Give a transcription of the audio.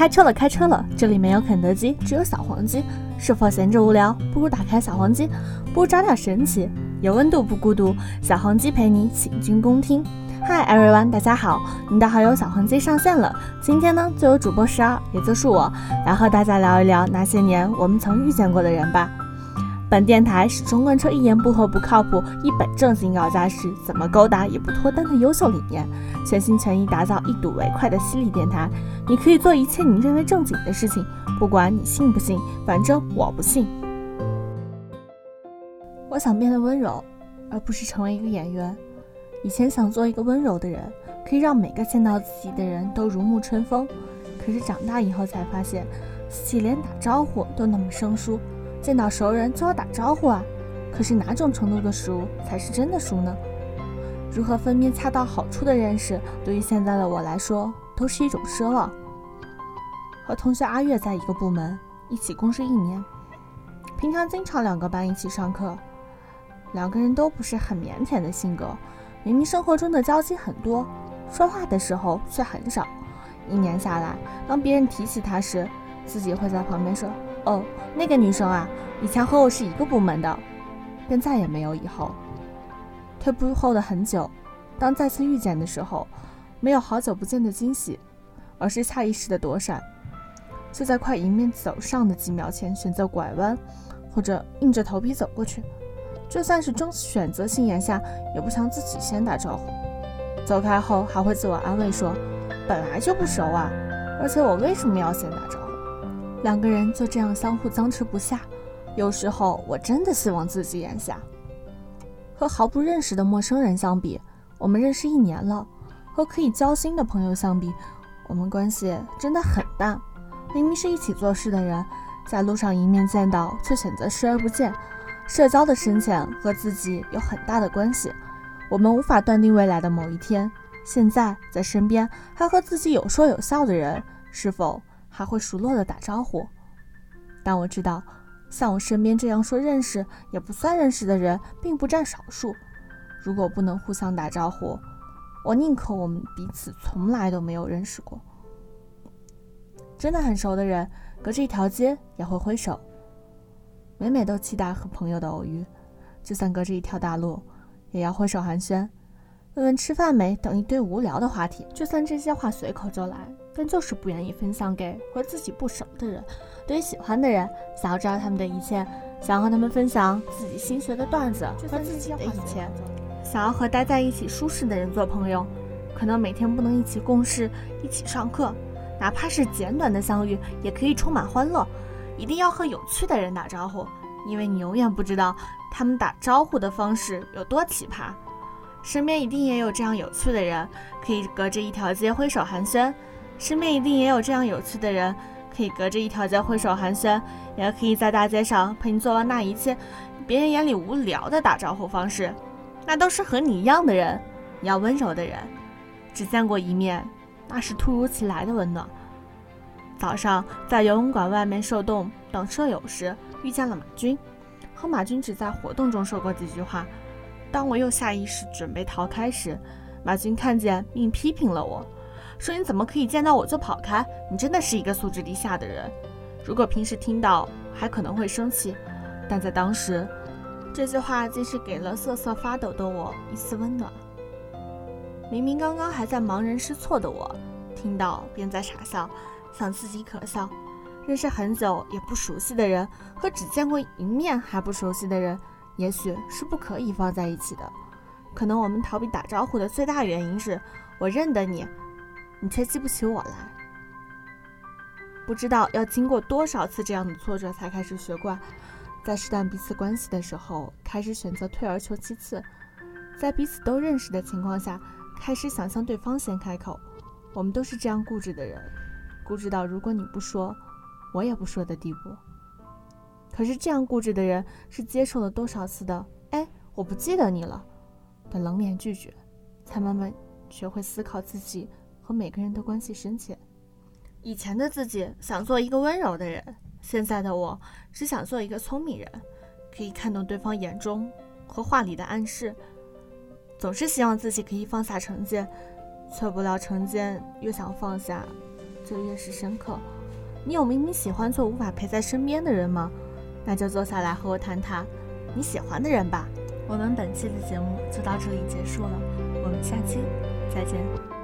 开车了，开车了！这里没有肯德基，只有小黄鸡。是否闲着无聊？不如打开小黄鸡，不如找点神奇。有温度不孤独，小黄鸡陪你请君共听。Hi everyone，大家好，您的好友小黄鸡上线了。今天呢，就由主播十二，也就是我，来和大家聊一聊那些年我们曾遇见过的人吧。本电台始终贯彻一言不合不靠谱，一本正经搞家事，怎么勾搭也不脱单的优秀理念，全心全意打造一睹为快的犀利电台。你可以做一切你认为正经的事情，不管你信不信，反正我不信。我想变得温柔，而不是成为一个演员。以前想做一个温柔的人，可以让每个见到自己的人都如沐春风。可是长大以后才发现，自己连打招呼都那么生疏。见到熟人就要打招呼啊，可是哪种程度的熟才是真的熟呢？如何分辨恰到好处的认识，对于现在的我来说都是一种奢望。和同学阿月在一个部门，一起共事一年，平常经常两个班一起上课，两个人都不是很腼腆的性格，明明生活中的交集很多，说话的时候却很少。一年下来，当别人提起他时，自己会在旁边说。哦，那个女生啊，以前和我是一个部门的，便再也没有以后。退步后的很久，当再次遇见的时候，没有好久不见的惊喜，而是下意识的躲闪。就在快迎面走上的几秒前，选择拐弯，或者硬着头皮走过去。就算是中选择性眼下，也不想自己先打招呼。走开后还会自我安慰说，本来就不熟啊，而且我为什么要先打招呼？两个人就这样相互僵持不下，有时候我真的希望自己眼瞎。和毫不认识的陌生人相比，我们认识一年了；和可以交心的朋友相比，我们关系真的很淡。明明是一起做事的人，在路上迎面见到，却选择视而不见。社交的深浅和自己有很大的关系。我们无法断定未来的某一天，现在在身边还和自己有说有笑的人，是否？还会熟络的打招呼，但我知道，像我身边这样说认识也不算认识的人，并不占少数。如果不能互相打招呼，我宁可我们彼此从来都没有认识过。真的很熟的人，隔着一条街也会挥手，每每都期待和朋友的偶遇，就算隔着一条大路，也要挥手寒暄，问问吃饭没等一堆无聊的话题。就算这些话随口就来。但就是不愿意分享给和自己不熟的人。对于喜欢的人，想要知道他们的一切，想要和他们分享自己新学的段子和自己的一切，想要和待在一起舒适的人做朋友，可能每天不能一起共事、一起上课，哪怕是简短的相遇，也可以充满欢乐。一定要和有趣的人打招呼，因为你永远不知道他们打招呼的方式有多奇葩。身边一定也有这样有趣的人，可以隔着一条街挥手寒暄。身边一定也有这样有趣的人，可以隔着一条街挥手寒暄，也可以在大街上陪你做完那一切别人眼里无聊的打招呼方式。那都是和你一样的人，你要温柔的人。只见过一面，那是突如其来的温暖。早上在游泳馆外面受冻等舍友时，遇见了马军，和马军只在活动中说过几句话。当我又下意识准备逃开时，马军看见并批评了我。说你怎么可以见到我就跑开？你真的是一个素质低下的人。如果平时听到还可能会生气，但在当时，这句话竟是给了瑟瑟发抖的我一丝温暖。明明刚刚还在茫然失措的我，听到便在傻笑，想自己可笑。认识很久也不熟悉的人和只见过一面还不熟悉的人，也许是不可以放在一起的。可能我们逃避打招呼的最大原因是我认得你。你却记不起我来，不知道要经过多少次这样的挫折才开始学惯，在试探彼此关系的时候，开始选择退而求其次，在彼此都认识的情况下，开始想向对方先开口。我们都是这样固执的人，固执到如果你不说，我也不说的地步。可是这样固执的人，是接受了多少次的“哎，我不记得你了”的冷脸拒绝，才慢慢学会思考自己。和每个人的关系深浅。以前的自己想做一个温柔的人，现在的我只想做一个聪明人，可以看懂对方眼中和话里的暗示。总是希望自己可以放下成见，却不料成见越想放下，就越是深刻。你有明明喜欢却无法陪在身边的人吗？那就坐下来和我谈谈你喜欢的人吧。我们本期的节目就到这里结束了，我们下期再见。